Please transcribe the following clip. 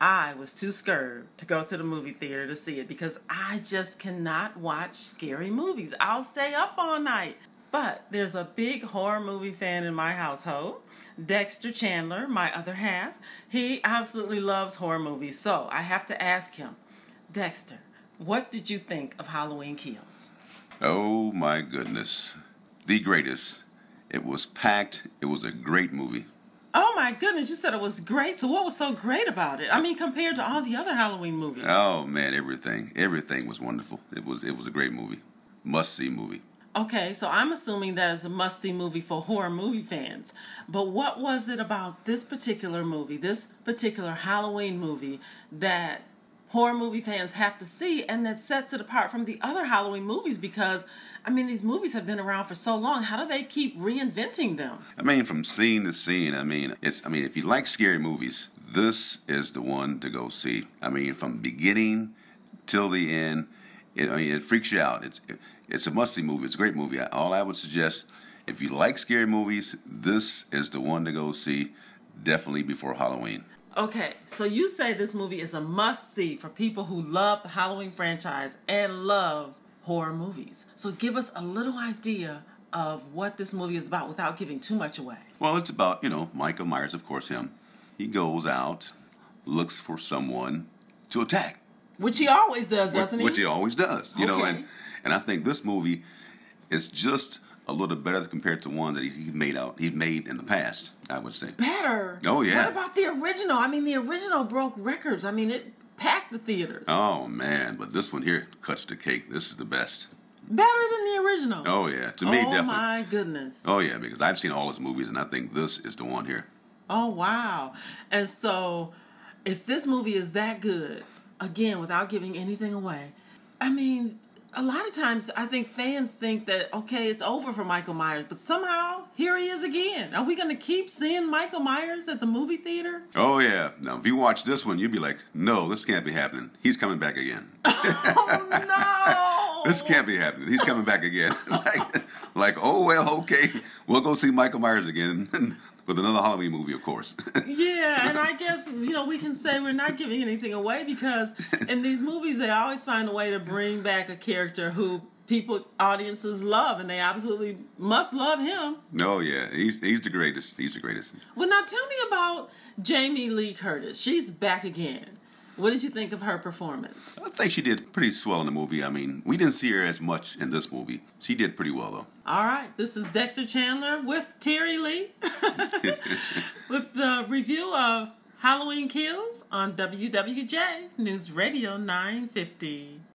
I was too scared to go to the movie theater to see it because I just cannot watch scary movies. I'll stay up all night. But there's a big horror movie fan in my household, Dexter Chandler, my other half. He absolutely loves horror movies, so I have to ask him, Dexter, what did you think of Halloween Kills? Oh my goodness. The greatest. It was packed. It was a great movie. Oh my goodness, you said it was great. So what was so great about it? I mean, compared to all the other Halloween movies. Oh man, everything. Everything was wonderful. It was it was a great movie. Must see movie. Okay, so I'm assuming that is a must see movie for horror movie fans. But what was it about this particular movie, this particular Halloween movie, that horror movie fans have to see and that sets it apart from the other Halloween movies? Because, I mean, these movies have been around for so long. How do they keep reinventing them? I mean, from scene to scene. I mean, it's. I mean, if you like scary movies, this is the one to go see. I mean, from beginning till the end, it, I mean, it freaks you out. It's it, it's a must see movie. It's a great movie. All I would suggest, if you like scary movies, this is the one to go see. Definitely before Halloween. Okay, so you say this movie is a must see for people who love the Halloween franchise and love horror movies. So give us a little idea of what this movie is about without giving too much away. Well, it's about, you know, Michael Myers, of course, him. He goes out, looks for someone to attack. Which he always does, Which, doesn't he? which he always does, you know, and and I think this movie is just a little better compared to ones that he's, he's made out he's made in the past. I would say. Better. Oh, yeah. What about the original? I mean, the original broke records. I mean, it packed the theaters. Oh man, but this one here cuts the cake. This is the best. Better than the original. Oh yeah, to me oh definitely. Oh my goodness. Oh yeah, because I've seen all his movies, and I think this is the one here. Oh wow. And so if this movie is that good, again, without giving anything away, I mean, a lot of times I think fans think that okay, it's over for Michael Myers, but somehow here he is again. Are we going to keep seeing Michael Myers at the movie theater? Oh yeah. Now if you watch this one, you'd be like, no, this can't be happening. He's coming back again. Oh no! This can't be happening. He's coming back again. like, like, oh well, okay, we'll go see Michael Myers again with another Halloween movie, of course. Yeah, and I guess you know we can say we're not giving anything away because in these movies they always find a way to bring back a character who people audiences love and they absolutely must love him. no, yeah, he's he's the greatest. He's the greatest. Well, now tell me about Jamie Lee Curtis. She's back again. What did you think of her performance? I think she did pretty swell in the movie. I mean, we didn't see her as much in this movie. She did pretty well though. All right, this is Dexter Chandler with Terri Lee with the review of Halloween Kills on WWJ News Radio 950.